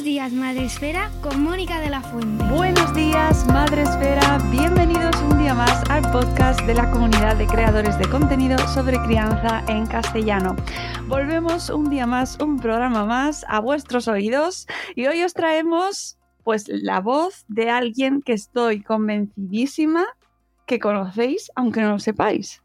Buenos días, Madre Esfera, con Mónica de la Fuente. Buenos días, Madre Esfera. Bienvenidos un día más al podcast de la comunidad de creadores de contenido sobre crianza en castellano. Volvemos un día más, un programa más a vuestros oídos y hoy os traemos pues la voz de alguien que estoy convencidísima que conocéis, aunque no lo sepáis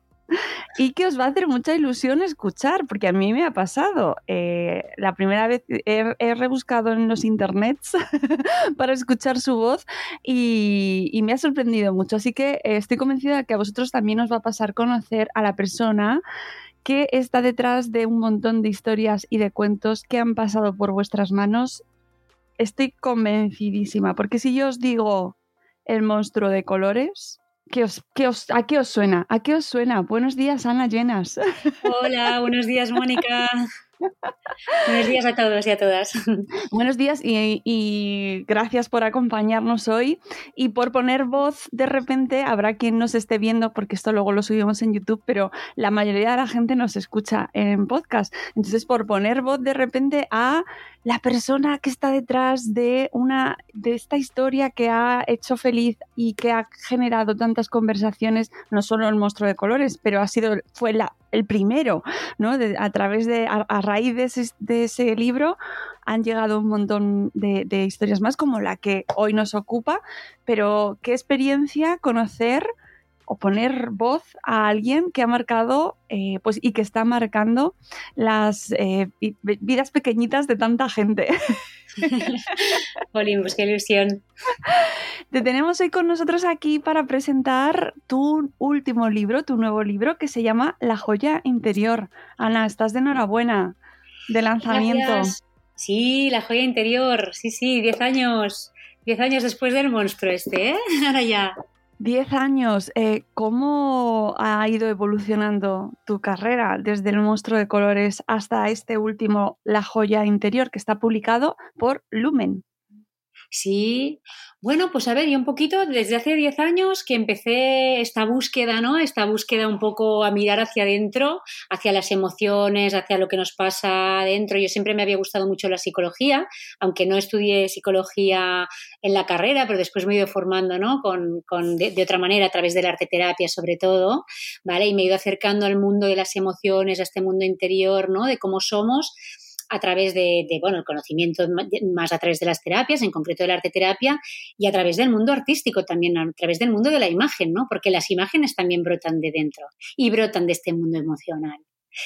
y que os va a hacer mucha ilusión escuchar, porque a mí me ha pasado. Eh, la primera vez he, rebuscado en los internets para escuchar su voz y, y, me ha sorprendido mucho. Así que eh, estoy convencida de que a vosotros también os va a pasar conocer a la persona que está detrás de un montón de historias y de cuentos que han pasado por vuestras manos. Estoy convencidísima, porque si yo os digo el monstruo de colores, ¿Qué os, os, ¿A qué os suena? ¿A qué os suena? Buenos días, Ana Llenas. Hola, buenos días, Mónica. Buenos días a todos y a todas. Buenos días y, gracias por acompañarnos hoy y por poner voz. De repente habrá quien nos esté viendo, porque esto luego lo subimos en YouTube, pero la mayoría de la gente nos escucha en podcast. Entonces, por poner voz de repente a la persona que está detrás de una de esta historia que ha hecho feliz y que ha generado tantas conversaciones, no solo el monstruo de colores, pero ha sido fue el primero, ¿no? a través de a, raíz de ese, libro han llegado un montón de historias más como la que hoy nos ocupa, pero qué experiencia conocer o poner voz a alguien que ha marcado eh, pues, y que está marcando las eh, vidas pequeñitas de tanta gente. Pues qué ilusión. Te tenemos hoy con nosotros aquí para presentar tu último libro, tu nuevo libro que se llama La joya interior. Ana, estás de enhorabuena de lanzamiento. Sí, La joya interior, sí, sí, 10 años. 10 años después del monstruo este, ¿eh? Ahora ya. Diez años. Eh, ¿Cómo ha ido evolucionando tu carrera desde el monstruo de colores hasta este último, La joya interior, que está publicado por Lumen? Sí, bueno, pues a ver, yo un poquito desde hace 10 años que empecé esta búsqueda, ¿no? Esta búsqueda un poco a mirar hacia adentro, hacia las emociones, hacia lo que nos pasa adentro. Yo siempre me había gustado mucho la psicología, aunque no estudié psicología en la carrera, pero después me he ido formando, ¿no? Con, con de, de, otra manera, a través de la arte terapia sobre todo, ¿vale? Y me he ido acercando al mundo de las emociones, a este mundo interior, ¿no? De cómo somos a través de, bueno, el conocimiento más a través de las terapias, en concreto de la arte terapia, y a través del mundo artístico también, a través del mundo de la imagen, ¿no? Porque las imágenes también brotan de dentro y brotan de este mundo emocional.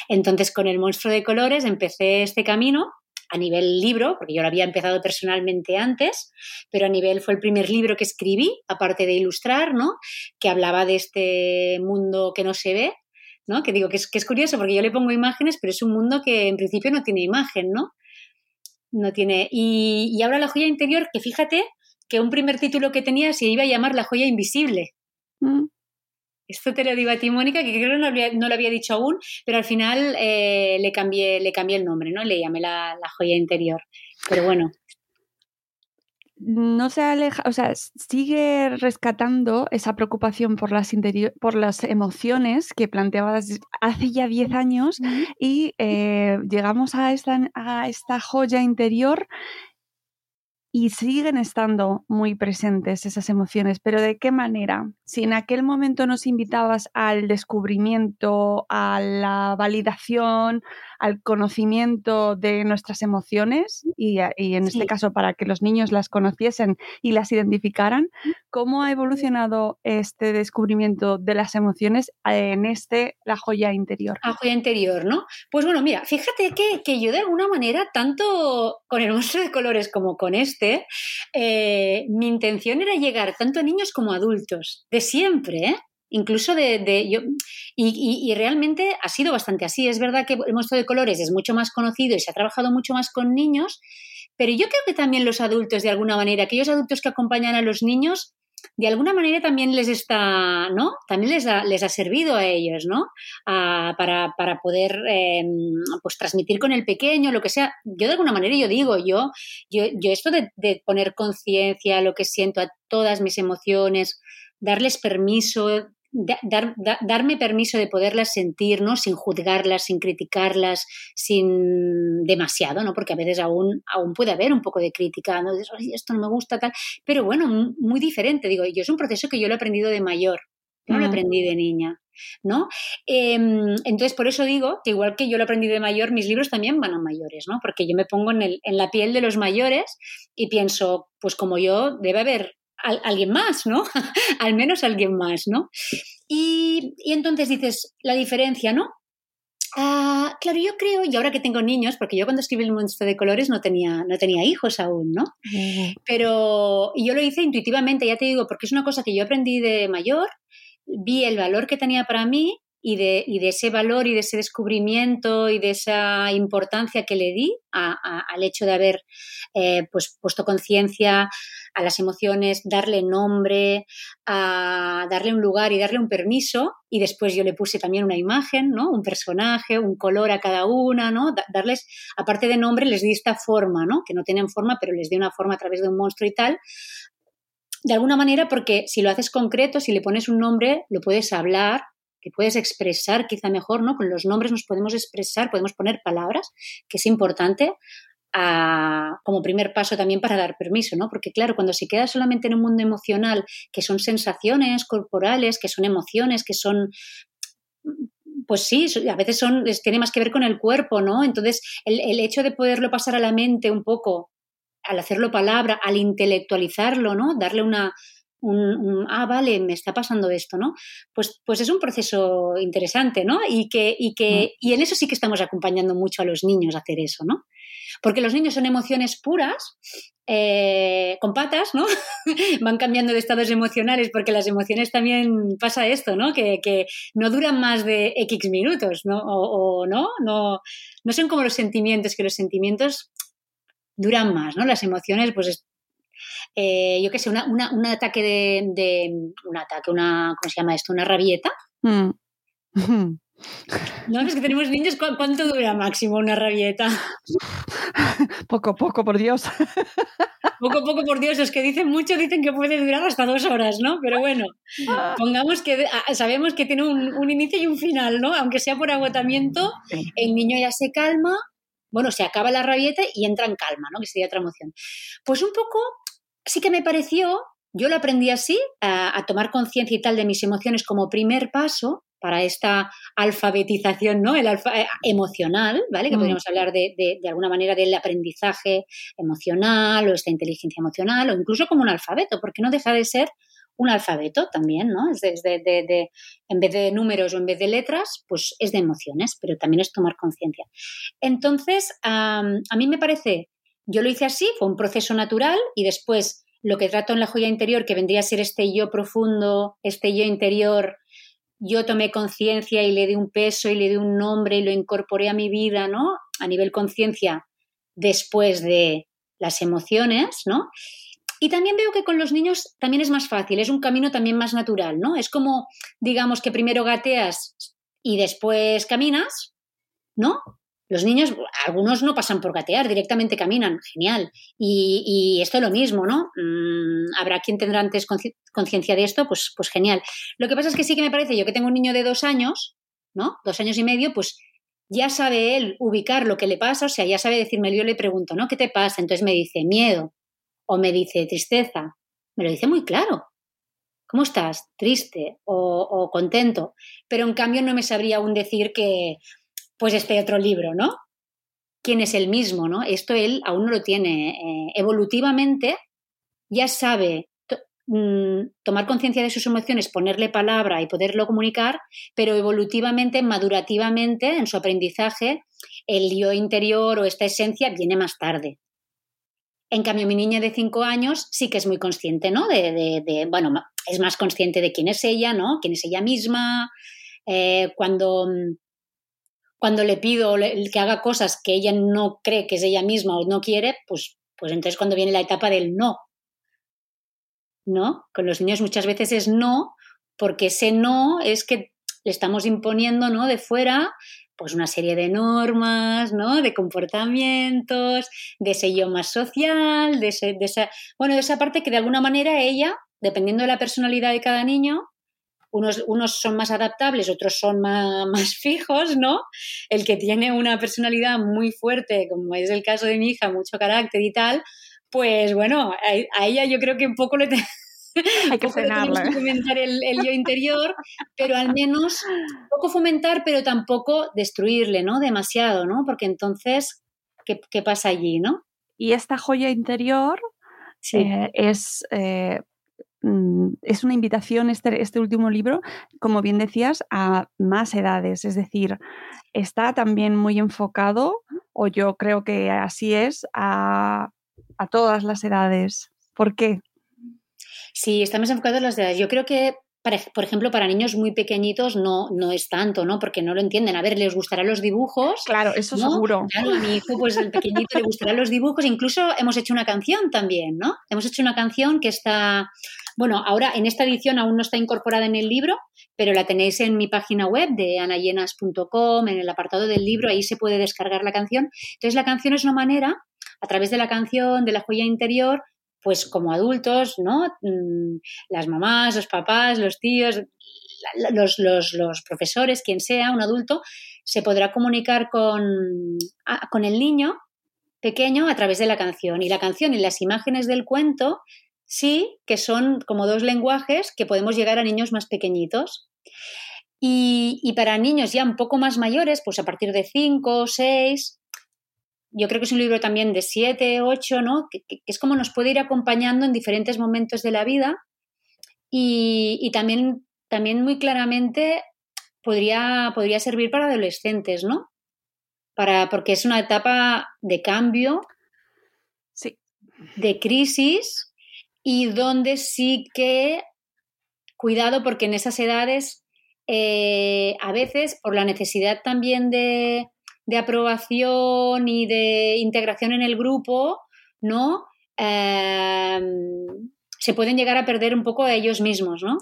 Entonces, con el monstruo de colores empecé este camino a nivel libro, porque yo lo había empezado personalmente antes, pero a nivel fue el primer libro que escribí, aparte de ilustrar, ¿no? Que hablaba de este mundo que no se ve, que digo que es, que es curioso porque yo le pongo imágenes, pero es un mundo que en principio no tiene imagen, ¿no? No tiene. Y, ahora la joya interior, que fíjate que un primer título que tenía se iba a llamar La joya invisible. Mm. Esto te lo digo a ti, Mónica, que creo que no, no lo había dicho aún, pero al final eh, le, cambié, le cambié el nombre, ¿no? Le llamé la, la joya interior. Pero bueno, no se aleja, o sea, sigue rescatando esa preocupación por las, por las emociones que planteabas hace ya 10 años y eh, llegamos a esta, a esta joya interior y siguen estando muy presentes esas emociones, pero ¿de qué manera? Si en aquel momento nos invitabas al descubrimiento, a la validación, al conocimiento de nuestras emociones y, en este caso para que los niños las conociesen y las identificaran, ¿cómo ha evolucionado este descubrimiento de las emociones en este La joya interior? La joya interior, ¿no? Pues bueno, mira, fíjate que, que yo de alguna manera, tanto con el monstruo de colores como con este, eh, mi intención era llegar tanto a niños como a adultos, de siempre, ¿eh? Incluso de, yo, y, realmente ha sido bastante así. Es verdad que el monstruo de colores es mucho más conocido y se ha trabajado mucho más con niños, pero yo creo que también los adultos, de alguna manera, aquellos adultos que acompañan a los niños, de alguna manera también les está, ¿no? También les ha, les ha servido a ellos, ¿no? para, poder, em, pues, transmitir con el pequeño, lo que sea. Yo de alguna manera, yo digo, yo, yo, yo esto de, de poner conciencia, lo que siento, a todas mis emociones, darles permiso, dar, darme permiso de poderlas sentir, ¿no? Sin juzgarlas, sin criticarlas, sin demasiado, ¿no? Porque a veces aún, aún puede haber un poco de crítica, ¿no? esto no me gusta, tal. Pero bueno, muy diferente, digo, yo es un proceso que yo lo he aprendido de mayor, no lo aprendí de niña. ¿no? Em, entonces, por eso digo que igual que yo lo aprendí de mayor, mis libros también van a mayores, ¿no? Porque yo me pongo en, el, en la piel de los mayores y pienso, pues como yo, debe haber alguien más, ¿no? Al menos alguien más, ¿no? Y, entonces dices, la diferencia, ¿no? Ah, claro, yo creo, y ahora que tengo niños, porque yo cuando escribí el monstruo de colores no tenía, no tenía hijos aún, ¿no? Pero yo lo hice intuitivamente, ya te digo, porque es una cosa que yo aprendí de mayor, vi el valor que tenía para mí y de, y de, ese valor y de ese descubrimiento y de esa importancia que le di al hecho de haber eh, pues, puesto conciencia a las emociones, darle nombre, a darle un lugar y darle un permiso. Y después yo le puse también una imagen, ¿no? Un personaje, un color a cada una, ¿no? darles, aparte de nombre, les di esta forma, ¿no? Que no tienen forma, pero les di una forma a través de un monstruo y tal. De alguna manera, porque si lo haces concreto, si le pones un nombre, lo puedes hablar, que puedes expresar quizá mejor, ¿no? Con los nombres nos podemos expresar, podemos poner palabras, que es importante como primer paso también para dar permiso, ¿no? Porque claro, cuando se queda solamente en un mundo emocional, que son sensaciones corporales, que son emociones, que son pues sí, a veces son, tiene más que ver con el cuerpo, ¿no? Entonces, el, el, hecho de poderlo pasar a la mente un poco, al hacerlo palabra, al intelectualizarlo, ¿no? Darle una, un, ah, vale, me está pasando esto, ¿no? Pues, pues es un proceso interesante, ¿no? Y, que, y, que, mm. y en eso sí que estamos acompañando mucho a los niños a hacer eso, ¿no? Porque los niños son emociones puras, eh, con patas, ¿no? Van cambiando de estados emocionales, porque las emociones también pasa esto, ¿no? Que, no duran más de X minutos, ¿no? O, no, no, no son como los sentimientos, que los sentimientos duran más, ¿no? Las emociones, pues eh, yo qué sé, un ataque de, un ataque, ¿cómo se llama esto? Una rabieta. Mm. No, es que tenemos niños, ¿cuánto dura máximo una rabieta? Poco, poco, por Dios. Poco, poco, por Dios. Los que dicen mucho dicen que puede durar hasta dos horas, ¿no? Pero bueno, pongamos que sabemos que tiene un, un inicio y un final, ¿no? Aunque sea por agotamiento, el niño ya se calma, bueno, se acaba la rabieta y entra en calma, ¿no? Que sería otra emoción. Pues un poco sí que me pareció, yo lo aprendí así, a, tomar conciencia y tal de mis emociones como primer paso para esta alfabetización, ¿no? El alfa, eh, emocional, ¿vale? Que mm. podríamos hablar de, de, de, alguna manera del aprendizaje emocional o esta inteligencia emocional o incluso como un alfabeto, porque no deja de ser un alfabeto también, ¿no? Es de, de, en vez de números o en vez de letras, pues es de emociones, pero también es tomar conciencia. Entonces, a mí me parece yo lo hice así, fue un proceso natural y después lo que trato en la joya interior, que vendría a ser este yo profundo, este yo interior, yo tomé conciencia y le di un peso y le di un nombre y lo incorporé a mi vida, ¿no? A nivel conciencia después de las emociones, ¿no? Y también veo que con los niños también es más fácil, es un camino también más natural, ¿no? Es como, digamos, que primero gateas y después caminas, ¿no? Los niños, algunos no pasan por gatear, directamente caminan, genial. Y, esto es lo mismo, ¿no? Mm, habrá quien tendrá antes conciencia de esto, pues, pues genial. Lo que pasa es que sí que me parece, yo que tengo un niño de dos años, ¿no? Dos años y medio, pues ya sabe él ubicar lo que le pasa, o sea, ya sabe decirme, yo le pregunto, ¿no? ¿Qué te pasa? Entonces me dice, miedo. o me dice tristeza, me lo dice muy claro. ¿Cómo estás? Triste o contento. Pero en cambio no me sabría aún decir que, pues este otro libro, ¿no? quién es el mismo, ¿no? Esto él aún no lo tiene. Eh, evolutivamente ya sabe mm, tomar conciencia de sus emociones, ponerle palabra y poderlo comunicar, pero evolutivamente, madurativamente, en su aprendizaje, el yo interior o esta esencia viene más tarde. En cambio, mi niña de cinco años sí que es muy consciente, ¿no? De, bueno, es más consciente de quién es ella, ¿no? Quién es ella misma. Eh, cuando mm, cuando le pido que haga cosas que ella no cree que es ella misma o no quiere, pues, pues entonces cuando viene la etapa del no. ¿No? Con los niños muchas veces es no, porque ese no es que le estamos imponiendo, ¿no? De fuera, pues una serie de normas, ¿no? De comportamientos, de ese yo más social, de, ese, de bueno, de esa parte que de alguna manera ella, dependiendo de la personalidad de cada niño, unos, unos son más adaptables, otros son más, más, fijos, ¿no? El que tiene una personalidad muy fuerte, como es el caso de mi hija, mucho carácter y tal, pues bueno, a, ella yo creo que un poco le, Hay que frenarla. fomentar el, el, yo interior, pero al menos poco fomentar, pero tampoco destruirle, ¿no? Demasiado, ¿no? Porque entonces, ¿qué, qué pasa allí, no? Y esta joya interior sí. eh, es eh, es una invitación este, este último libro, como bien decías, a más edades. Es decir, está también muy enfocado, o yo creo que así es, a, a todas las edades. ¿Por qué? Sí, está más enfocado a las edades. Yo creo que por ejemplo, para niños muy pequeñitos no, no es tanto, ¿no? Porque no lo entienden. A ver, les gustarán los dibujos. Claro, eso seguro. Claro, a mi hijo, pues el pequeñito le gustarán los dibujos. Incluso hemos hecho una canción también, ¿no? Hemos hecho una canción que está, bueno, ahora en esta edición aún no está incorporada en el libro, pero la tenéis en mi página web de anayenas.com, en el apartado del libro, ahí se puede descargar la canción. Entonces la canción es una manera, a través de la canción, de la joya interior, pues como adultos, ¿no? Mm, las mamás, los papás, los tíos, los, los, los profesores, quien sea, un adulto, se podrá comunicar con, con el niño pequeño a través de la canción. Y la canción y las imágenes del cuento sí que son como dos lenguajes que podemos llegar a niños más pequeñitos. Y, y para niños ya un poco más mayores, pues a partir de 5 o 6, yo creo que es un libro también de siete, ocho, ¿no? Que, que, es como nos puede ir acompañando en diferentes momentos de la vida y, y también, también muy claramente podría, podría servir para adolescentes, ¿no? Para, porque es una etapa de cambio, sí. de crisis y donde sí que, cuidado porque en esas edades, eh, a veces por la necesidad también de, de aprobación y de integración en el grupo, ¿no? Eh, se pueden llegar a perder un poco a ellos mismos, ¿no?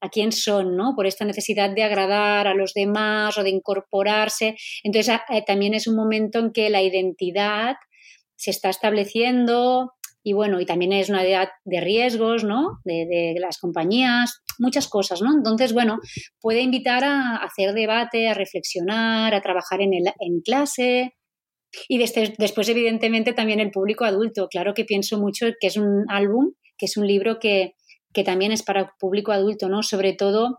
A quién son, ¿no? Por esta necesidad de agradar a los demás o de incorporarse. Entonces, eh, también es un momento en que la identidad se está estableciendo, y bueno, y también es una edad de riesgos, ¿no? De, las compañías, muchas cosas, ¿no? Entonces, bueno, puede invitar a hacer debate, a reflexionar, a trabajar en, el, en clase. Y después, evidentemente, también el público adulto. Claro que pienso mucho que es un álbum, que es un libro que, que también es para público adulto, ¿no? Sobre todo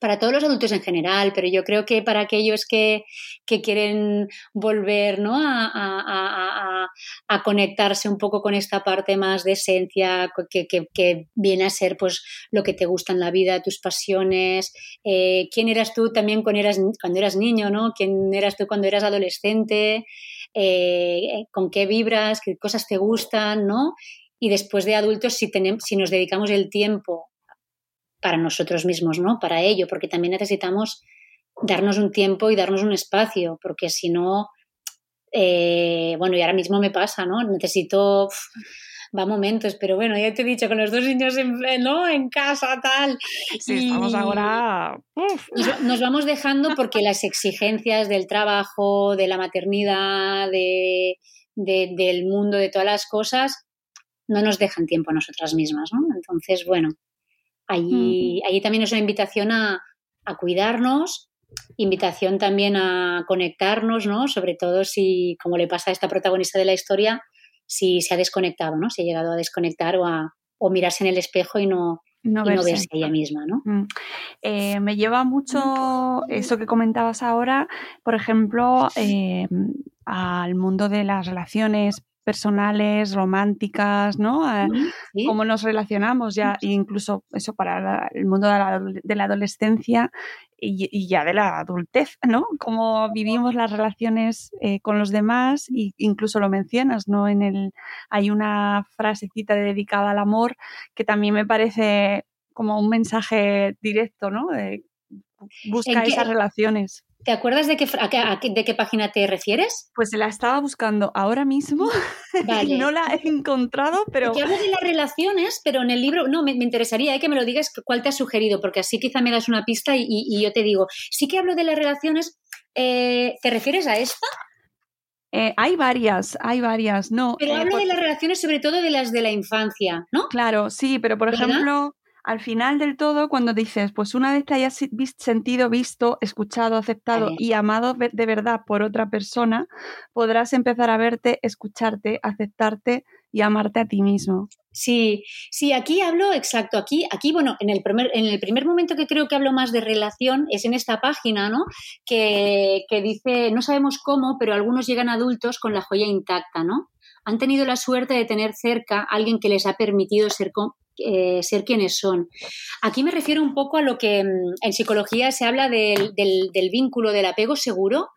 para todos los adultos en general, pero yo creo que para aquellos que, que quieren volver ¿no? a, a, a, a, conectarse un poco con esta parte más de esencia, que, que, que, viene a ser pues lo que te gusta en la vida, tus pasiones, eh, quién eras tú también cuando eras, cuando eras niño, ¿no? quién eras tú cuando eras adolescente, eh, con qué vibras, qué cosas te gustan, ¿no? Y después de adultos, si, tenemos, si nos dedicamos el tiempo para nosotros mismos, ¿no? Para ello, porque también necesitamos darnos un tiempo y darnos un espacio, porque si no, eh, bueno, y ahora mismo me pasa, ¿no? Necesito, uf, va momentos, pero bueno, ya te he dicho, con los dos niños en, ¿no? en casa, tal. Sí, y estamos ahora... Uf. Nos, nos, vamos dejando porque las exigencias del trabajo, de la maternidad, de, de, del mundo, de todas las cosas, no nos dejan tiempo a nosotras mismas, ¿no? Entonces, bueno, Allí, allí también es una invitación a, a, cuidarnos, invitación también a conectarnos, ¿no? Sobre todo si, como le pasa a esta protagonista de la historia, si se ha desconectado, ¿no? Se ha llegado a desconectar o a o mirarse en el espejo y no, No y no verse ella misma, ¿no? Mm. Eh, me lleva mucho eso que comentabas ahora, por ejemplo, eh, al mundo de las relaciones personales, románticas, ¿no? A- Sí. cómo nos relacionamos ya, e incluso eso para el mundo de la, adole- de la adolescencia y, y ya de la adultez, ¿no? Cómo vivimos las relaciones eh, con los demás, y incluso lo mencionas, ¿no? En el, hay una frasecita dedicada al amor que también me parece como un mensaje directo, ¿no? De, busca ¿En qué- esas relaciones. ¿Te acuerdas de qué, fra- a qué- a qué- de qué página te refieres? Pues la estaba buscando ahora mismo Vale. y no la he encontrado, pero Porque hablo de las relaciones, pero en el libro, no, me, me interesaría eh, que me lo digas cuál te has sugerido, porque así quizá me das una pista y, y- y yo te digo, sí que hablo de las relaciones, eh, ¿te refieres a esta? eh, hay varias, hay varias, no. Pero eh, hablo por- de las relaciones sobre todo de las de la infancia, ¿no? Claro, sí, pero por ¿Verdad? ejemplo, al final del todo, cuando dices, pues una vez te hayas sentido, visto, escuchado, aceptado y amado de verdad por otra persona, podrás empezar a verte, escucharte, aceptarte y amarte a ti mismo. Sí, sí, aquí hablo, exacto, aquí, aquí, bueno, en el primer, en el primer momento que creo que hablo más de relación es en esta página, ¿no? Que, que dice, no sabemos cómo, pero algunos llegan adultos con la joya intacta, ¿no? Han tenido la suerte de tener cerca a alguien que les ha permitido ser, eh, ser quienes son. Aquí me refiero un poco a lo que mm, en psicología se habla del, del, del vínculo, del apego seguro,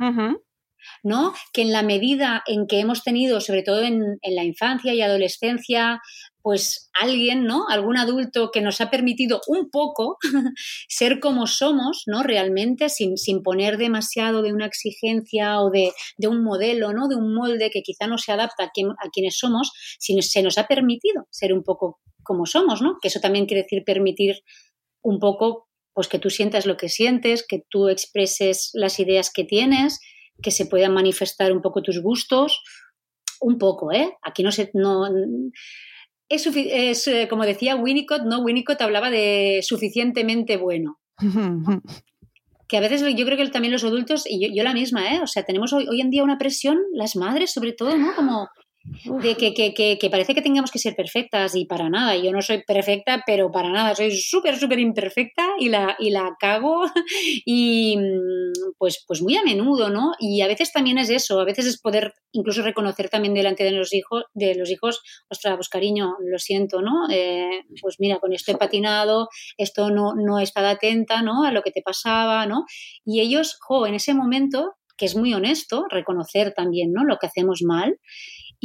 ¿no? Que en la medida en que hemos tenido, sobre todo en, en la infancia y adolescencia, pues alguien, ¿no? Algún adulto que nos ha permitido un poco ser como somos, ¿no? Realmente, sin, sin poner demasiado de una exigencia o de, de un modelo, ¿no? De un molde que quizá no se adapta a, quien- a quienes somos, sino se nos ha permitido ser un poco como somos, ¿no? Que eso también quiere decir permitir un poco, pues que tú sientas lo que sientes, que tú expreses las ideas que tienes, que se puedan manifestar un poco tus gustos, un poco, ¿eh? Aquí no se... No, es, es, eh, como decía Winnicott, ¿no? Winnicott hablaba de suficientemente bueno. Que a veces yo creo que también los adultos, y yo, yo la misma, ¿eh? O sea, tenemos hoy, hoy en día una presión, las madres sobre todo, ¿no? Como de que, que, que, que parece que tengamos que ser perfectas y para nada. Yo no soy perfecta, pero para nada. Soy súper, súper imperfecta y la, y la cago y mm, pues, pues muy a menudo, ¿no? Y a veces también es eso, a veces es poder incluso reconocer también delante de los hijos, de los hijos, ostras, pues cariño, lo siento, ¿no? Eh, pues mira, con esto he patinado, esto no, no he estado atenta, ¿no? A lo que te pasaba, ¿no? Y ellos, jo, en ese momento, que es muy honesto, reconocer también, ¿no? Lo que hacemos mal.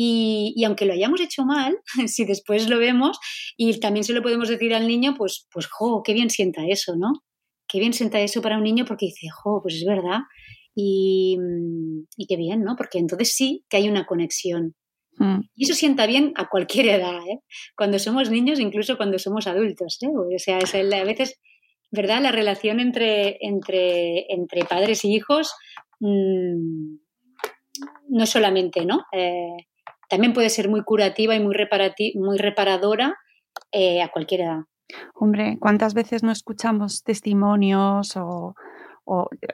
Y, y aunque lo hayamos hecho mal, si después lo vemos y también se lo podemos decir al niño, pues, pues, jo, qué bien sienta eso, ¿no? Qué bien sienta eso para un niño porque dice, jo, pues es verdad. Y, y qué bien, ¿no? Porque entonces sí que hay una conexión. mm. Y eso sienta bien a cualquier edad, ¿eh? Cuando somos niños, incluso cuando somos adultos, ¿eh? O sea, es el- a veces, ¿verdad? La relación entre, entre, entre padres y hijos mm, no es solamente, ¿no? Eh, también puede ser muy curativa y muy, reparadora eh, a cualquier edad. Hombre, ¿cuántas veces no escuchamos testimonios o,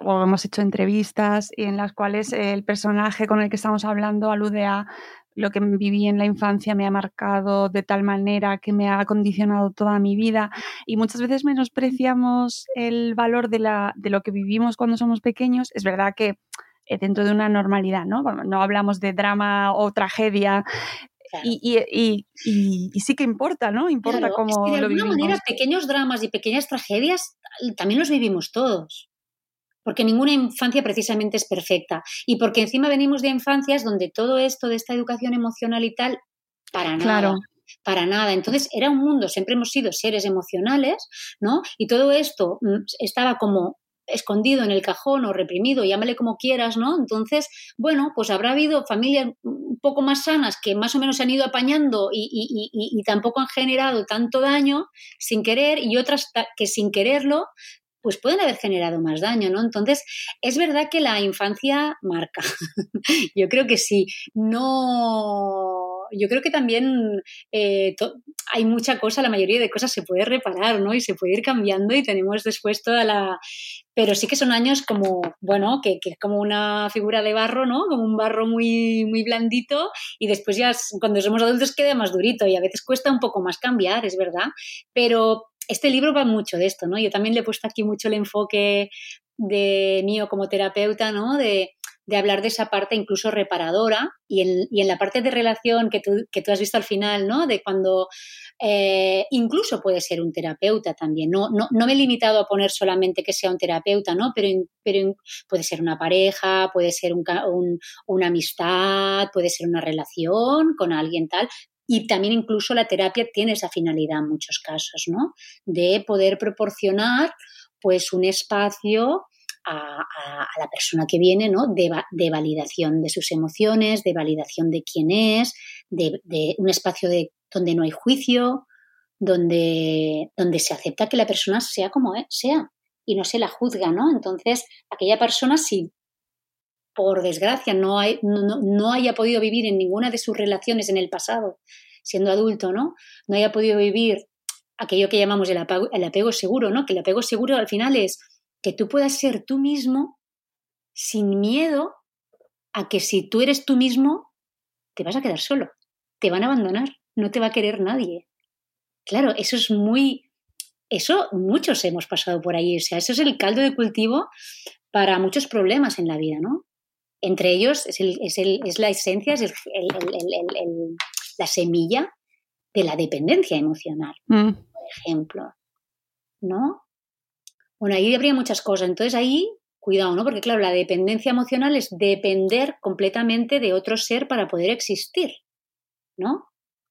hemos hecho entrevistas y en las cuales el personaje con el que estamos hablando alude a lo que viví en la infancia me ha marcado de tal manera que me ha condicionado toda mi vida y muchas veces menospreciamos el valor de, lo que vivimos cuando somos pequeños. Es verdad que dentro de una normalidad, ¿no? Bueno, No hablamos de drama o tragedia Claro. y, y- y- y- y sí que importa, ¿no? Importa Claro, cómo es que de lo alguna vivimos. manera pequeños dramas y pequeñas tragedias también los vivimos todos. Porque ninguna infancia precisamente es perfecta. Y porque encima venimos de infancias donde todo esto de esta educación emocional y tal, para nada. Para nada. Entonces era un mundo, siempre hemos sido seres emocionales, ¿no? Y todo esto mm, estaba como escondido en el cajón o reprimido, llámale como quieras, ¿no? Entonces, bueno, pues habrá habido familias un poco más sanas que más o menos se han ido apañando y, y- y- y tampoco han generado tanto daño sin querer y otras que sin quererlo pues pueden haber generado más daño, ¿no? Entonces, es verdad que la infancia marca. Yo creo que sí. No, yo creo que también eh, hay mucha cosa, la mayoría de cosas se puede reparar, ¿no? Y se puede ir cambiando y tenemos después toda la... Pero sí que son años como, bueno, que, que es como una figura de barro, ¿no? Como un barro muy, muy blandito y después ya cuando somos adultos queda más durito y a veces cuesta un poco más cambiar, es verdad. Pero este libro va mucho de esto, ¿no? Yo también le he puesto aquí mucho el enfoque de mío como terapeuta, ¿no? De, de hablar de esa parte incluso reparadora y en, y en la parte de relación que tú, que tú, has visto al final, ¿no? De cuando eh, incluso puede ser un terapeuta también. No, no, no, me he limitado a poner solamente que sea un terapeuta, ¿no? Pero, pero puede ser una pareja, puede ser un, un, una amistad, puede ser una relación con alguien tal. Y también incluso la terapia tiene esa finalidad en muchos casos, ¿no? De poder proporcionar pues un espacio a, la persona que viene, ¿no? De, de, validación de sus emociones, de validación de quién es, de, un espacio de, donde no hay juicio, donde, donde se acepta que la persona sea como sea y no se la juzga, ¿no? Entonces, aquella persona, si por desgracia no, no, no haya podido vivir en ninguna de sus relaciones en el pasado, siendo adulto, ¿no? No haya podido vivir aquello que llamamos el apego, el apego seguro, ¿no? Que el apego seguro al final es que tú puedas ser tú mismo sin miedo a que si tú eres tú mismo, te vas a quedar solo, te van a abandonar, no te va a querer nadie. Claro, eso es muy... Eso muchos hemos pasado por ahí, o sea, eso es el caldo de cultivo para muchos problemas en la vida, ¿no? Entre ellos es, el, es, el, es la esencia, es el, la semilla de la dependencia emocional, mm. por ejemplo. ¿No? Bueno, ahí habría muchas cosas. Entonces ahí, cuidado, ¿no? Porque claro, la dependencia emocional es depender completamente de otro ser para poder existir, ¿no?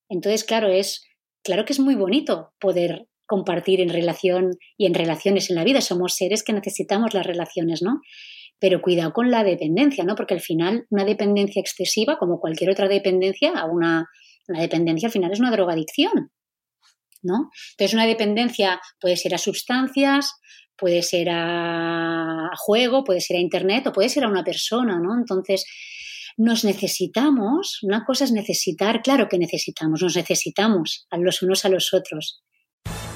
Entonces, claro, es, claro que es muy bonito poder compartir en relación y en relaciones en la vida. Somos seres que necesitamos las relaciones, ¿no? Pero cuidado con la dependencia, ¿no? Porque al final una dependencia excesiva, como cualquier otra dependencia, a una la dependencia al final es una drogadicción, ¿no? Entonces una dependencia puede ser a sustancias, puede ser a, juego, puede ser a internet o puede ser a una persona, ¿no? Entonces nos necesitamos, una cosa es necesitar, claro que necesitamos, nos necesitamos a los unos a los otros,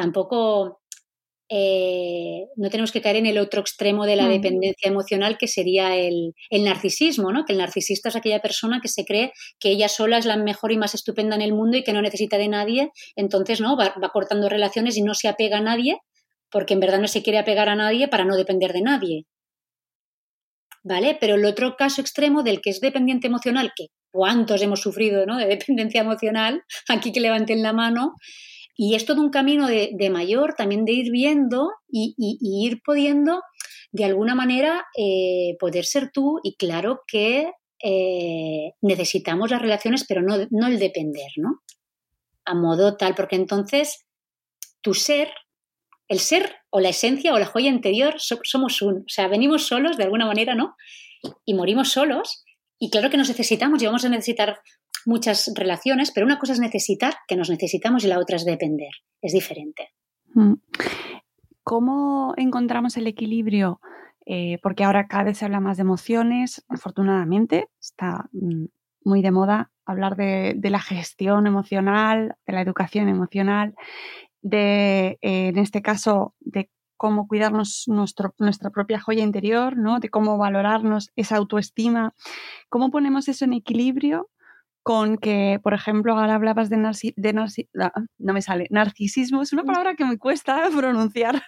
tampoco eh, no tenemos que caer en el otro extremo de la mm. dependencia emocional, que sería el, el, narcisismo, ¿no? Que el narcisista es aquella persona que se cree que ella sola es la mejor y más estupenda en el mundo y que no necesita de nadie, entonces, ¿no? Va, va cortando relaciones y no se apega a nadie, porque en verdad no se quiere apegar a nadie para no depender de nadie. ¿Vale? Pero el otro caso extremo del que es dependiente emocional, que cuántos hemos sufrido, ¿no? De dependencia emocional, aquí que levanten la mano, y es todo un camino de, de mayor, también de ir viendo y, y, ir pudiendo, de alguna manera, eh, poder ser tú. Y claro que eh, necesitamos las relaciones, pero no, no el depender, ¿no? A modo tal, porque entonces tu ser, el ser o la esencia o la joya interior somos un. O sea, venimos solos de alguna manera, ¿no? Y morimos solos. Y claro que nos necesitamos y vamos a necesitar muchas relaciones, pero una cosa es necesitar, que nos necesitamos, y la otra es depender. Es diferente. Mm. ¿Cómo encontramos el equilibrio? Eh, porque ahora cada vez se habla más de emociones, afortunadamente, está mm, muy de moda hablar de, la gestión emocional, de la educación emocional, de, eh, en este caso, de cómo cuidarnos nuestra propia joya interior, ¿no? de cómo valorarnos esa autoestima, cómo ponemos eso en equilibrio con que, por ejemplo, ahora hablabas de, narci de narci ah, no me sale, narcisismo, es una palabra que me cuesta pronunciar.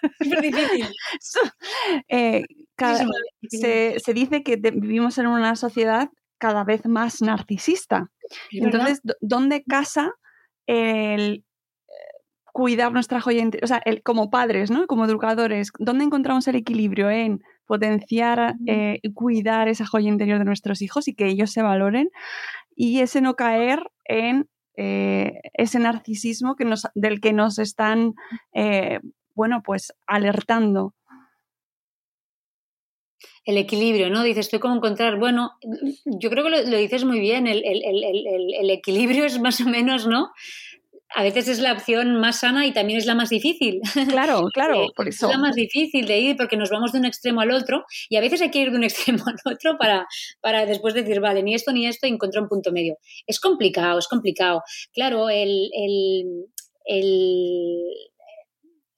eh, cada, se, se, dice que vivimos en una sociedad cada vez más narcisista. Entonces, ¿dónde casa el eh, cuidar nuestra joya O sea, el, como padres, ¿no? Como educadores, ¿dónde encontramos el equilibrio en potenciar, eh, cuidar esa joya interior de nuestros hijos y que ellos se valoren y ese no caer en eh, ese narcisismo que del que nos están, eh, bueno, pues alertando. El equilibrio, ¿no? Dices, estoy como encontrar, bueno, yo creo que lo, dices muy bien, el, el, equilibrio es más o menos, ¿no? A veces es la opción más sana y también es la más difícil. Claro, claro, por eso. Es la más difícil de ir porque nos vamos de un extremo al otro y a veces hay que ir de un extremo al otro para, para después decir, vale, ni esto ni esto, y encontrar un punto medio. Es complicado, es complicado. Claro, el, el, el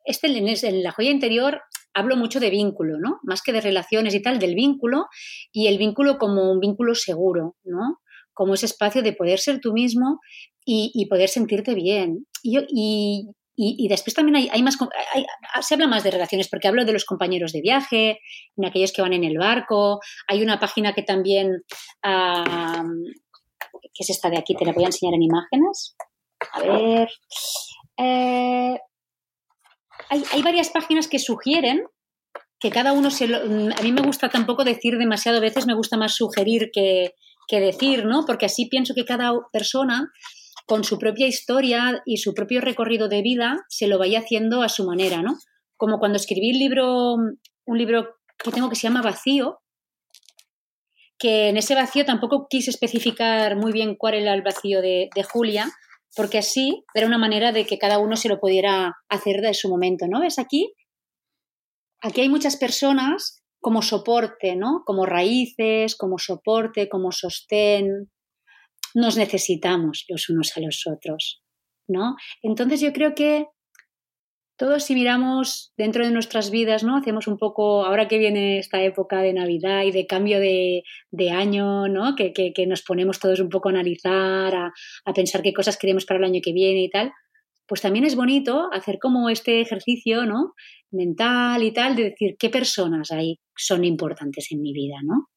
este, en la joya interior hablo mucho de vínculo, ¿no? Más que de relaciones y tal, del vínculo y el vínculo como un vínculo seguro, ¿no? Como ese espacio de poder ser tú mismo y, poder sentirte bien. Y, y, después también hay, hay más, se habla más de relaciones porque hablo de los compañeros de viaje, en aquellos que van en el barco. Hay una página que también, que es esta de aquí, te la voy a enseñar en imágenes. A ver. Eh, hay, hay, varias páginas que sugieren que cada uno se lo, A mí me gusta tampoco decir demasiado, veces me gusta más sugerir que, que decir, ¿no? Porque así pienso que cada persona con su propia historia y su propio recorrido de vida se lo vaya haciendo a su manera, ¿no? Como cuando escribí el libro, un libro que tengo que se llama Vacío, que en ese vacío tampoco quise especificar muy bien cuál era el vacío de, Julia, porque así era una manera de que cada uno se lo pudiera hacer de su momento, ¿no? ¿Ves aquí? Aquí hay muchas personas como soporte, ¿no? Como raíces, como soporte, como sostén, nos necesitamos los unos a los otros, ¿no? Entonces yo creo que todos si miramos dentro de nuestras vidas, ¿no? Hacemos un poco, ahora que viene esta época de Navidad y de cambio de, año, ¿no? Que, nos ponemos todos un poco a analizar, a, pensar qué cosas queremos para el año que viene y tal, pues también es bonito hacer como este ejercicio, ¿no? Mental y tal, de decir qué personas hay son importantes en mi vida, ¿no?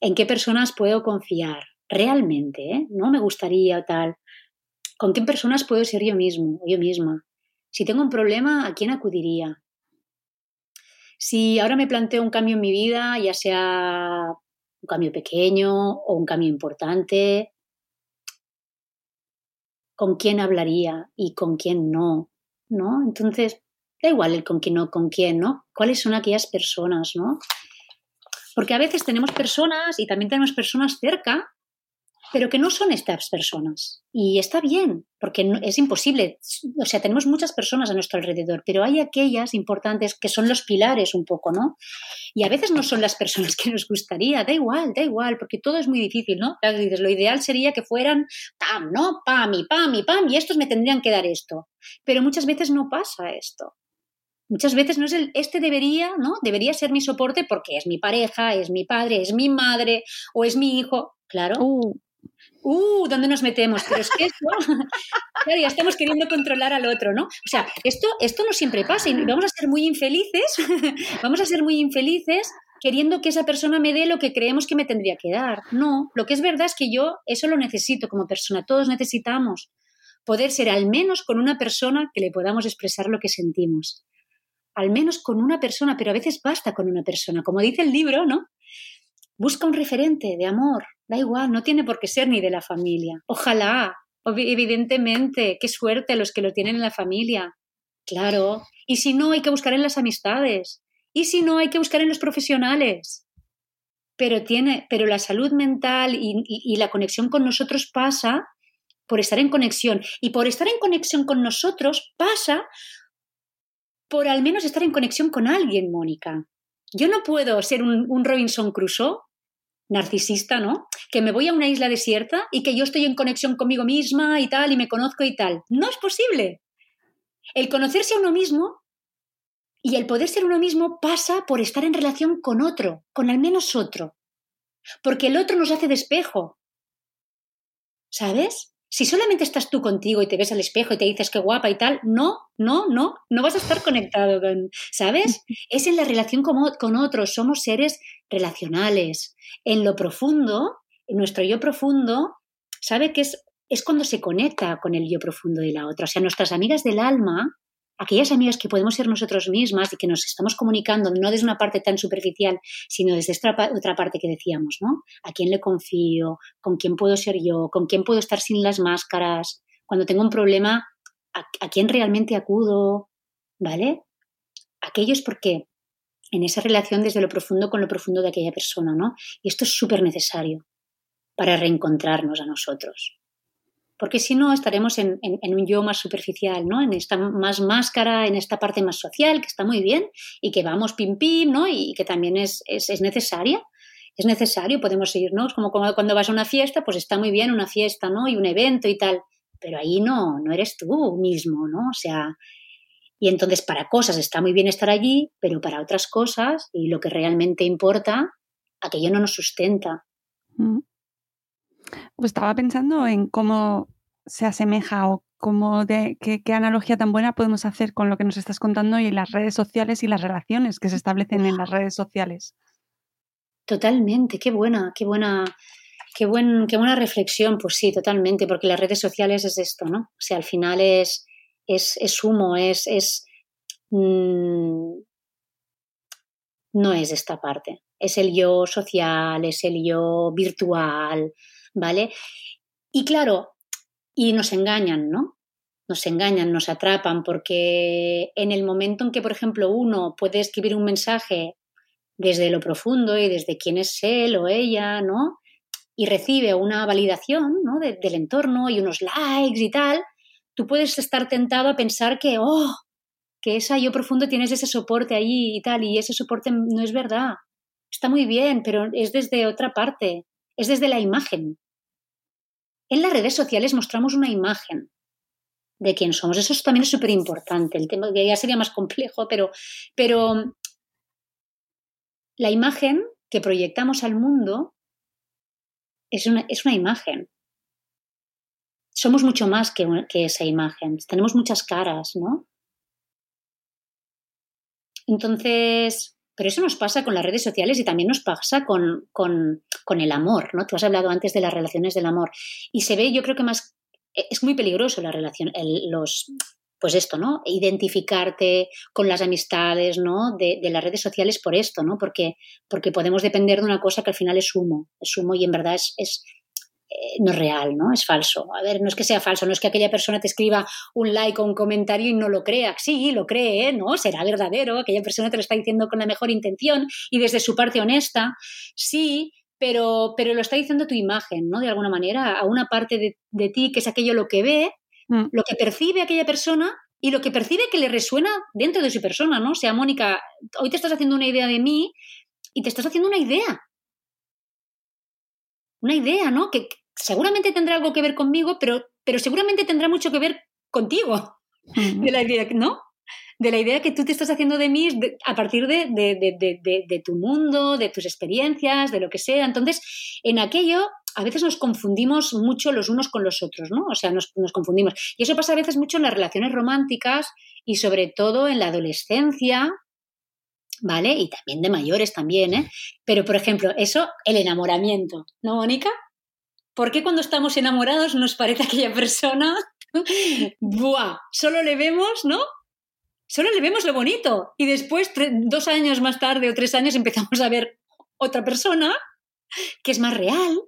¿En qué personas puedo confiar? Realmente, ¿eh? no me gustaría tal. ¿Con qué personas puedo ser yo mismo o yo misma? Si tengo un problema, ¿a quién acudiría? Si ahora me planteo un cambio en mi vida, ya sea un cambio pequeño o un cambio importante, ¿con quién hablaría y con quién no? ¿No? Entonces, da igual el con quién no, con quién, ¿no? ¿Cuáles son aquellas personas, ¿no? Porque a veces tenemos personas y también tenemos personas cerca pero que no son estas personas. Y está bien, porque es imposible. O sea, tenemos muchas personas a nuestro alrededor, pero hay aquellas importantes que son los pilares un poco, ¿no? Y a veces no son las personas que nos gustaría, da igual, da igual, porque todo es muy difícil, ¿no? Dices, lo ideal sería que fueran pam, ¿no? Pam y pam y pam, y estos me tendrían que dar esto. Pero muchas veces no pasa esto. Muchas veces no es el, este debería, ¿no? Debería ser mi soporte porque es mi pareja, es mi padre, es mi madre o es mi hijo. Claro. Uh uh, ¿dónde nos metemos? Pero es que esto, claro, ya estamos queriendo controlar al otro, ¿no? O sea, esto, esto no siempre pasa y vamos a ser muy infelices, vamos a ser muy infelices queriendo que esa persona me dé lo que creemos que me tendría que dar. No, lo que es verdad es que yo eso lo necesito como persona, todos necesitamos poder ser al menos con una persona que le podamos expresar lo que sentimos. Al menos con una persona, pero a veces basta con una persona. Como dice el libro, ¿no? Busca un referente de amor, da igual, no tiene por qué ser ni de la familia. Ojalá, evidentemente, qué suerte los que lo tienen en la familia. Claro, y si no, hay que buscar en las amistades. Y si no, hay que buscar en los profesionales. Pero, tiene, pero la salud mental y, la conexión con nosotros pasa por estar en conexión. Y por estar en conexión con nosotros pasa por al menos estar en conexión con alguien, Mónica. Yo no puedo ser un, un Robinson Crusoe narcisista, ¿no? Que me voy a una isla desierta y que yo estoy en conexión conmigo misma y tal, y me conozco y tal. No es posible. El conocerse a uno mismo y el poder ser uno mismo pasa por estar en relación con otro, con al menos otro. Porque el otro nos hace de espejo. ¿Sabes? Si solamente estás tú contigo y te ves al espejo y te dices qué guapa y tal, no, no, no, no vas a estar conectado con, ¿sabes? Es en la relación con, con otros, somos seres relacionales. En lo profundo, en nuestro yo profundo, sabe que es, es cuando se conecta con el yo profundo de la otra. O sea, nuestras amigas del alma, aquellas amigas que podemos ser nosotros mismas y que nos estamos comunicando no desde una parte tan superficial, sino desde esta otra parte que decíamos, ¿no? ¿A quién le confío? ¿Con quién puedo ser yo? ¿Con quién puedo estar sin las máscaras? Cuando tengo un problema, ¿a, a quién realmente acudo? ¿Vale? Aquello es porque en esa relación desde lo profundo con lo profundo de aquella persona, ¿no? Y esto es súper necesario para reencontrarnos a nosotros. Porque si no, estaremos en, un yo más superficial, ¿no? En esta más máscara, en esta parte más social, que está muy bien y que vamos pim pim, ¿no? Y que también es, es, necesaria. Es necesario, podemos irnos, como cuando vas a una fiesta, pues está muy bien una fiesta, ¿no? Y un evento y tal. Pero ahí no, no eres tú mismo, ¿no? O sea, y entonces para cosas está muy bien estar allí, pero para otras cosas y lo que realmente importa, aquello no nos sustenta. Mm. Pues estaba pensando en cómo se asemeja o cómo de, qué, analogía tan buena podemos hacer con lo que nos estás contando y las redes sociales y las relaciones que se establecen en las redes sociales. Totalmente, qué buena, qué buena, qué, buen, qué buena reflexión. Pues sí, totalmente, porque las redes sociales es esto, ¿no? O sea, al final es, es, humo, es, es mm, no es esta parte. Es el yo social, es el yo virtual, ¿vale? Y claro, y nos engañan, ¿no? Nos engañan, nos atrapan, porque en el momento en que, por ejemplo, uno puede escribir un mensaje desde lo profundo y desde quién es él o ella, ¿no? Y recibe una validación ¿no? del entorno y unos likes y tal, tú puedes estar tentado a pensar que, oh, que esa yo profundo tienes ese soporte ahí y tal, y ese soporte no es verdad. Está muy bien, pero es desde otra parte, es desde la imagen. En las redes sociales mostramos una imagen de quién somos. Eso también es súper importante. El tema ya sería más complejo, pero, pero la imagen que proyectamos al mundo es una, es una imagen somos mucho más que, esa imagen, tenemos muchas caras, ¿no? Entonces, pero eso nos pasa con las redes sociales y también nos pasa con, el amor, ¿no? Tú has hablado antes de las relaciones del amor y se ve, yo creo que más, es muy peligroso la relación, los, pues esto, ¿no? Identificarte con las amistades, ¿no? De, las redes sociales por esto, ¿no? Porque, porque podemos depender de una cosa que al final es humo, es humo y en verdad es eh, no es real, ¿no? Es falso. A ver, no es que sea falso, no es que aquella persona te escriba un like o un comentario y no lo crea. Sí, lo cree, ¿no? Será verdadero, aquella persona te lo está diciendo con la mejor intención y desde su parte honesta. Sí, pero, pero lo está diciendo tu imagen, ¿no? De alguna manera, a una parte de, de ti que es aquello lo que ve, mm. lo que percibe aquella persona y lo que percibe que le resuena dentro de su persona, ¿no? O sea, Mónica, hoy te estás haciendo una idea de mí y te estás haciendo una idea. Una idea, ¿no? Que, seguramente tendrá algo que ver conmigo, pero, pero seguramente tendrá mucho que ver contigo. De la idea, ¿no? De la idea que tú te estás haciendo de mí a partir de, de, tu mundo, de tus experiencias, de lo que sea. Entonces, en aquello a veces nos confundimos mucho los unos con los otros, ¿no? O sea, nos, nos, confundimos. Y eso pasa a veces mucho en las relaciones románticas y sobre todo en la adolescencia, ¿vale? Y también de mayores también, ¿eh? Pero, por ejemplo, eso, el enamoramiento, ¿no, Mónica? ¿Por qué cuando estamos enamorados nos parece aquella persona, ¡buah! Solo le vemos, ¿no? Solo le vemos lo bonito. Y después, dos años más tarde o tres años, empezamos a ver otra persona que es más real.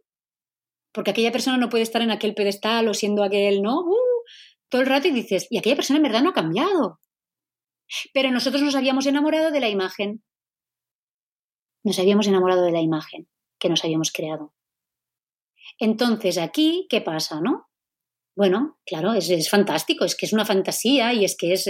Porque aquella persona no puede estar en aquel pedestal o siendo aquel, ¿no? Uh, todo el rato y dices, y aquella persona en verdad no ha cambiado. Pero nosotros nos habíamos enamorado de la imagen. Nos habíamos enamorado de la imagen que nos habíamos creado. Entonces, aquí, ¿qué pasa, no? Bueno, claro, es, fantástico, es que es una fantasía y es que es,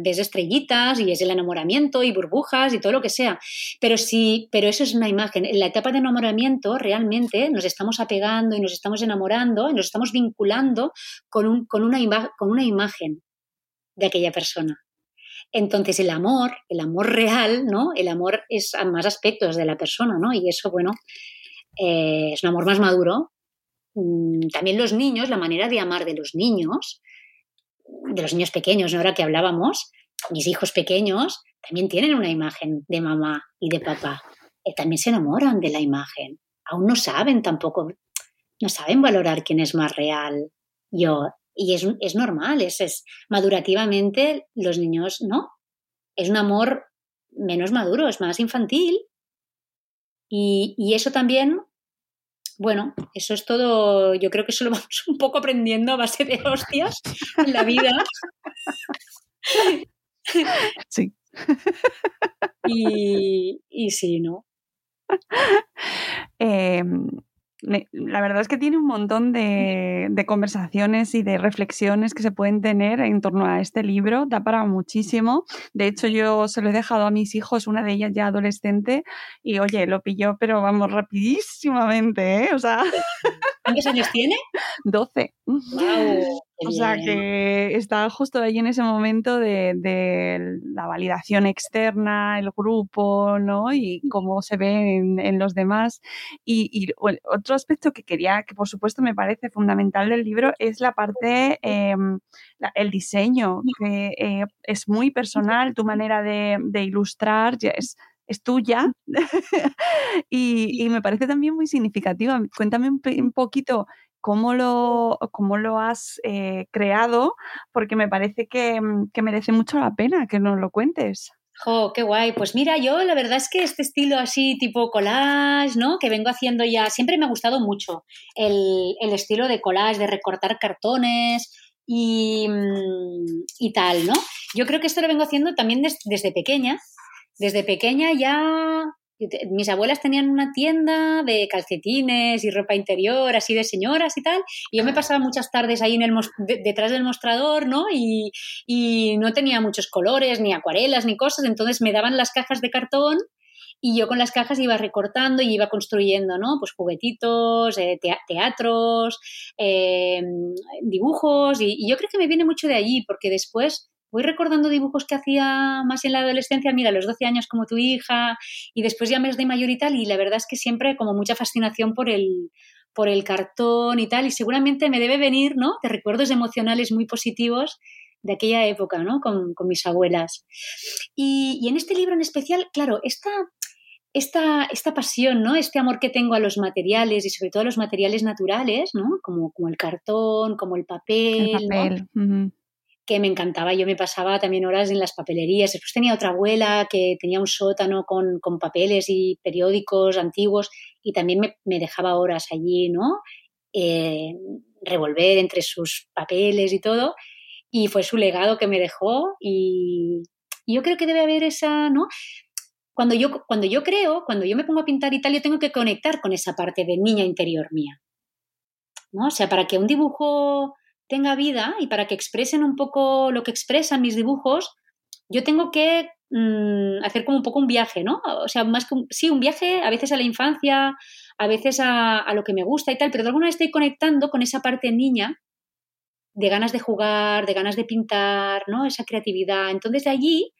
ves estrellitas y es el enamoramiento y burbujas y todo lo que sea. Pero sí, pero eso es una imagen. En la etapa de enamoramiento realmente nos estamos apegando y nos estamos enamorando y nos estamos vinculando con, un, con, una, con una imagen de aquella persona. Entonces el amor, el amor real, ¿no? El amor es a más aspectos de la persona, ¿no? Y eso, bueno, eh, es un amor más maduro, también los niños, la manera de amar de los niños, de los niños pequeños, ahora que hablábamos, mis hijos pequeños también tienen una imagen de mamá y de papá. y también se enamoran de la imagen. Aún no saben tampoco, no saben valorar quién es más real, yo y es, es normal, es, es madurativamente los niños, ¿no? Es un amor menos maduro, es más infantil. Y, y eso también, bueno, eso es todo, yo creo que eso lo vamos un poco aprendiendo a base de hostias en la vida. Sí. Y, y sí, ¿no? Eh, me- la verdad es que tiene un montón de, de conversaciones y de reflexiones que se pueden tener en torno a este libro. Da para muchísimo. De hecho, yo se lo he dejado a mis hijos, una de ellas ya adolescente, y oye, lo pilló, pero vamos, rapidísimamente, ¿eh? O sea, ¿Cuántos años tiene? 12. ¡Guau! O sea que está justo ahí en ese momento de, de la validación externa, el grupo, ¿no? Y cómo se ve en, en los demás. Y, y otro aspecto que quería, que por supuesto me parece fundamental del libro, es la parte, eh, la- el diseño, que eh, es muy personal, tu manera de, de ilustrar ya es, es tuya y, y me parece también muy significativa. Cuéntame un, un poquito cómo lo, cómo lo has eh, creado, porque me parece que, mm, que merece mucho la pena que nos lo cuentes. Jo, qué guay. Pues mira, yo la verdad es que este estilo así tipo collage, ¿no? Que vengo haciendo ya, siempre me ha gustado mucho el, el estilo de collage, de recortar cartones y, mm, y tal, ¿no? Yo creo que esto lo vengo haciendo también des- desde pequeña. Desde pequeña ya mis abuelas tenían una tienda de calcetines y ropa interior, así de señoras y tal, y yo me pasaba muchas tardes ahí en el de- detrás del mostrador, ¿no? Y, y no tenía muchos colores, ni acuarelas, ni cosas, entonces me daban las cajas de cartón y yo con las cajas iba recortando y iba construyendo, ¿no? Pues juguetitos, eh, tea- teatros, eh, dibujos, y, y yo creo que me viene mucho de allí, porque después voy recordando dibujos que hacía más en la adolescencia, mira, a los 12 años como tu hija, y después ya mes de mayor y tal, y la verdad es que siempre como mucha fascinación por el, por el cartón y tal, y seguramente me debe venir, ¿no? De recuerdos emocionales muy positivos de aquella época, ¿no? Con, con mis abuelas. Y, y en este libro en especial, claro, esta, esta, esta pasión, ¿no? Este amor que tengo a los materiales y sobre todo a los materiales naturales, ¿no? Como, como el cartón, como el papel. Que me encantaba. Yo me pasaba también horas en las papelerías. Después tenía otra abuela que tenía un sótano con, con papeles y periódicos antiguos y también me, me dejaba horas allí, ¿no? Eh, revolver entre sus papeles y todo. Y fue su legado que me dejó y, yo creo que debe haber esa, ¿no? Cuando yo, cuando yo creo, cuando yo me pongo a pintar y tal, yo tengo que conectar con esa parte de niña interior mía. ¿no? O sea, para que un dibujo tenga vida y para que expresen un poco lo que expresan mis dibujos, yo tengo que mm, hacer como un poco un viaje, ¿no? O sea, más que un, sí, un viaje a veces a la infancia, a veces a, a lo que me gusta y tal, pero de alguna vez estoy conectando con esa parte niña de ganas de jugar, de ganas de pintar, ¿no? Esa creatividad. Entonces de allí,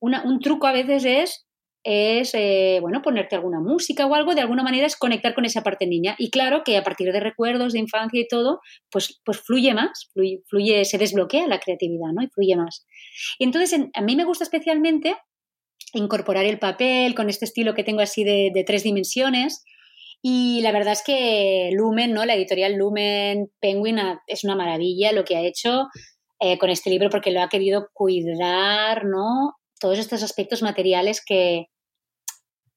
un truco a veces es es, eh, bueno, ponerte alguna música o algo, de alguna manera es conectar con esa parte niña. Y claro que a partir de recuerdos de infancia y todo, pues, pues fluye más, fluye, se desbloquea la creatividad, ¿no? Y fluye más. Entonces en- a mí me gusta especialmente incorporar el papel con este estilo que tengo así de, tres dimensiones. Y la verdad es que Lumen, ¿no? La editorial Lumen Penguin es una maravilla lo que ha hecho eh, con este libro porque lo ha querido cuidar, ¿no? Todos estos aspectos materiales que,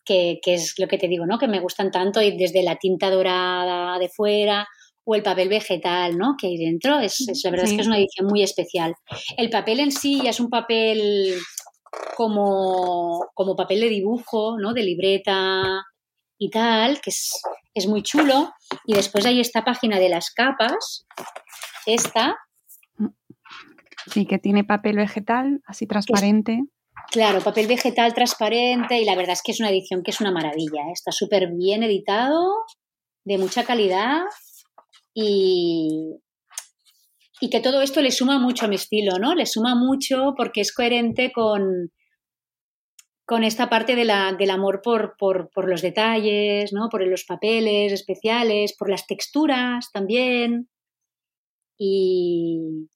que, que es lo que te digo, ¿no? Que me gustan tanto y desde la tinta dorada de fuera o el papel vegetal, ¿no? Que hay dentro. Es, es- la verdad es que es una edición muy especial. El papel en sí ya es un papel como, como papel de dibujo, ¿no? De libreta y tal, que es, es muy chulo. Y después hay esta página de las capas, esta, Sí, que tiene papel vegetal, así transparente. Claro, papel vegetal transparente y la verdad es que es una edición que es una maravilla. ¿eh? Está súper bien editado, de mucha calidad y, y que todo esto le suma mucho a mi estilo, ¿no? Le suma mucho porque es coherente con, con esta parte de la- del amor por, por, por los detalles, ¿no? Por los papeles especiales, por las texturas también. Y,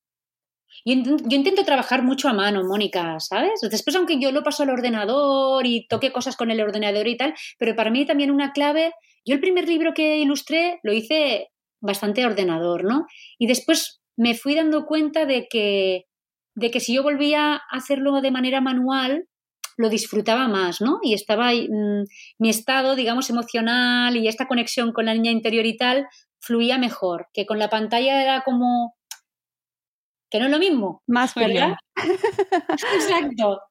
yo, inten- yo intento trabajar mucho a mano, Mónica, ¿sabes? Después, aunque yo lo paso al ordenador y toque cosas con el ordenador y tal, pero para mí también una clave, yo el primer libro que ilustré lo hice bastante a ordenador, ¿no? Y después me fui dando cuenta de que, de que si yo volvía a hacerlo de manera manual, lo disfrutaba más, ¿no? Y estaba mm, mi estado, digamos, emocional y esta conexión con la niña interior y tal fluía mejor, que con la pantalla era como que no es lo mismo. Más ¿verdad? Exacto.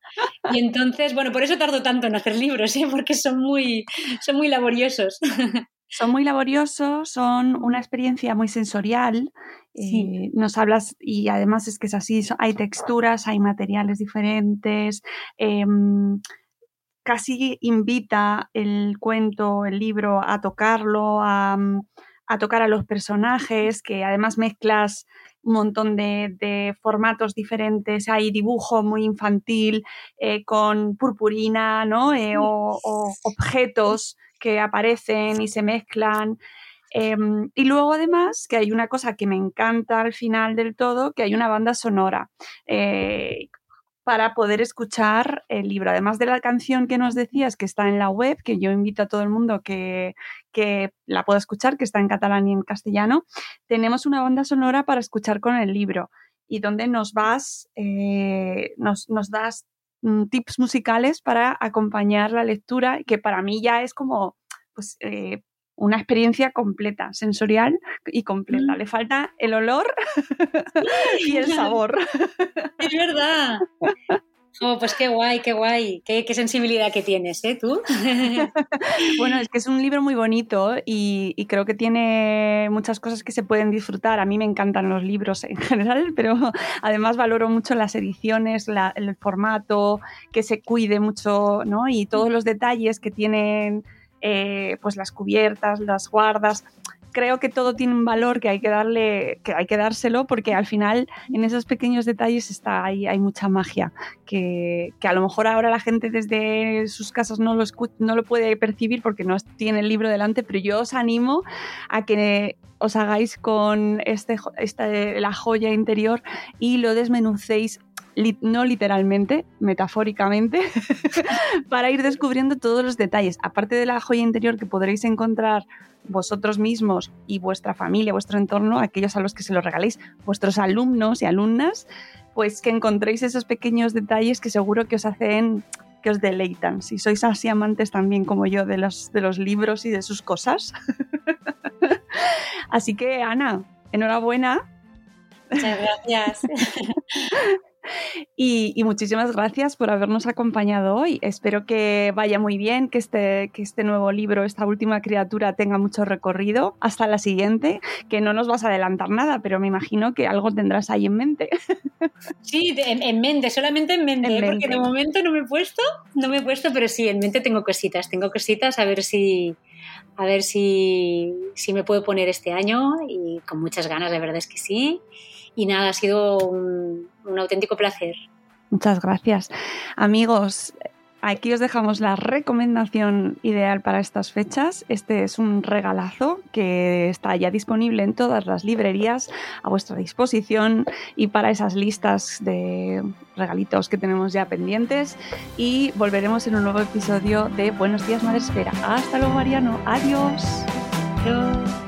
Y entonces, bueno, por eso tardo tanto en hacer libros, ¿eh? porque son muy, son muy laboriosos. Son muy laboriosos, son una experiencia muy sensorial. Eh, nos hablas, y además es que es así, hay texturas, hay materiales diferentes. Em, casi invita el cuento, el libro, a tocarlo, a, a tocar a los personajes, que además mezclas un montón de, formatos diferentes, hay dibujo muy infantil eh, con purpurina, ¿no? Eh, o, objetos que aparecen y se mezclan. Em, y luego además que hay una cosa que me encanta al final del todo, que hay una banda sonora. Para poder escuchar el libro. Además de la canción que nos decías que está en la web, que yo invito a todo el mundo que, que la pueda escuchar, que está en catalán y en castellano, tenemos una banda sonora para escuchar con el libro y donde nos vas, eh, nos, nos, das mm, tips musicales para acompañar la lectura, que para mí ya es como pues, eh, una experiencia completa, sensorial y completa. Le falta el olor y el sabor. Es verdad. Oh, pues qué guay, qué guay, qué, sensibilidad que tienes, ¿eh? Tú. bueno, es que es un libro muy bonito y, creo que tiene muchas cosas que se pueden disfrutar. A mí me encantan los libros en general, pero además valoro mucho las ediciones, el formato, que se cuide mucho, ¿no? Y todos los detalles que tienen eh, pues las cubiertas, las guardas. Creo que todo tiene un valor que hay que darle, que hay que dárselo, porque al final en esos pequeños detalles está ahí, hay mucha magia que, a lo mejor ahora la gente desde sus casas no lo, no lo puede percibir porque no tiene el libro delante, pero yo os animo a que os hagáis con este, este, la joya interior y lo desmenucéis no literalmente, metafóricamente, para ir descubriendo todos los detalles. Aparte de la joya interior que podréis encontrar vosotros mismos y vuestra familia, vuestro entorno, aquellos a los que se lo regaléis, vuestros alumnos y alumnas, pues que encontréis esos pequeños detalles que seguro que os hacen que os deleitan. Si sois así amantes también como yo de los, de los libros y de sus cosas. así que, Ana, enhorabuena. Muchas gracias. Y, muchísimas gracias por habernos acompañado hoy. Espero que vaya muy bien, que este, que este nuevo libro, esta última criatura, tenga mucho recorrido. Hasta la siguiente, que no nos vas a adelantar nada, pero me imagino que algo tendrás ahí en mente. Sí, en, mente, solamente en mente, ¿eh? porque de momento no me he puesto, no me he puesto, pero sí, en mente tengo cositas, tengo cositas a ver si a ver si, si me puedo poner este año y con muchas ganas, la verdad es que sí. Y nada, ha sido un, auténtico placer. Muchas gracias. Amigos, Aquí os dejamos la recomendación ideal para estas fechas. Este es un regalazo que está ya disponible en todas las librerías a vuestra disposición y para esas listas de regalitos que tenemos ya pendientes. Y volveremos en un nuevo episodio de Buenos días, Madre Espera. Hasta luego, Mariano. Adiós. Adiós.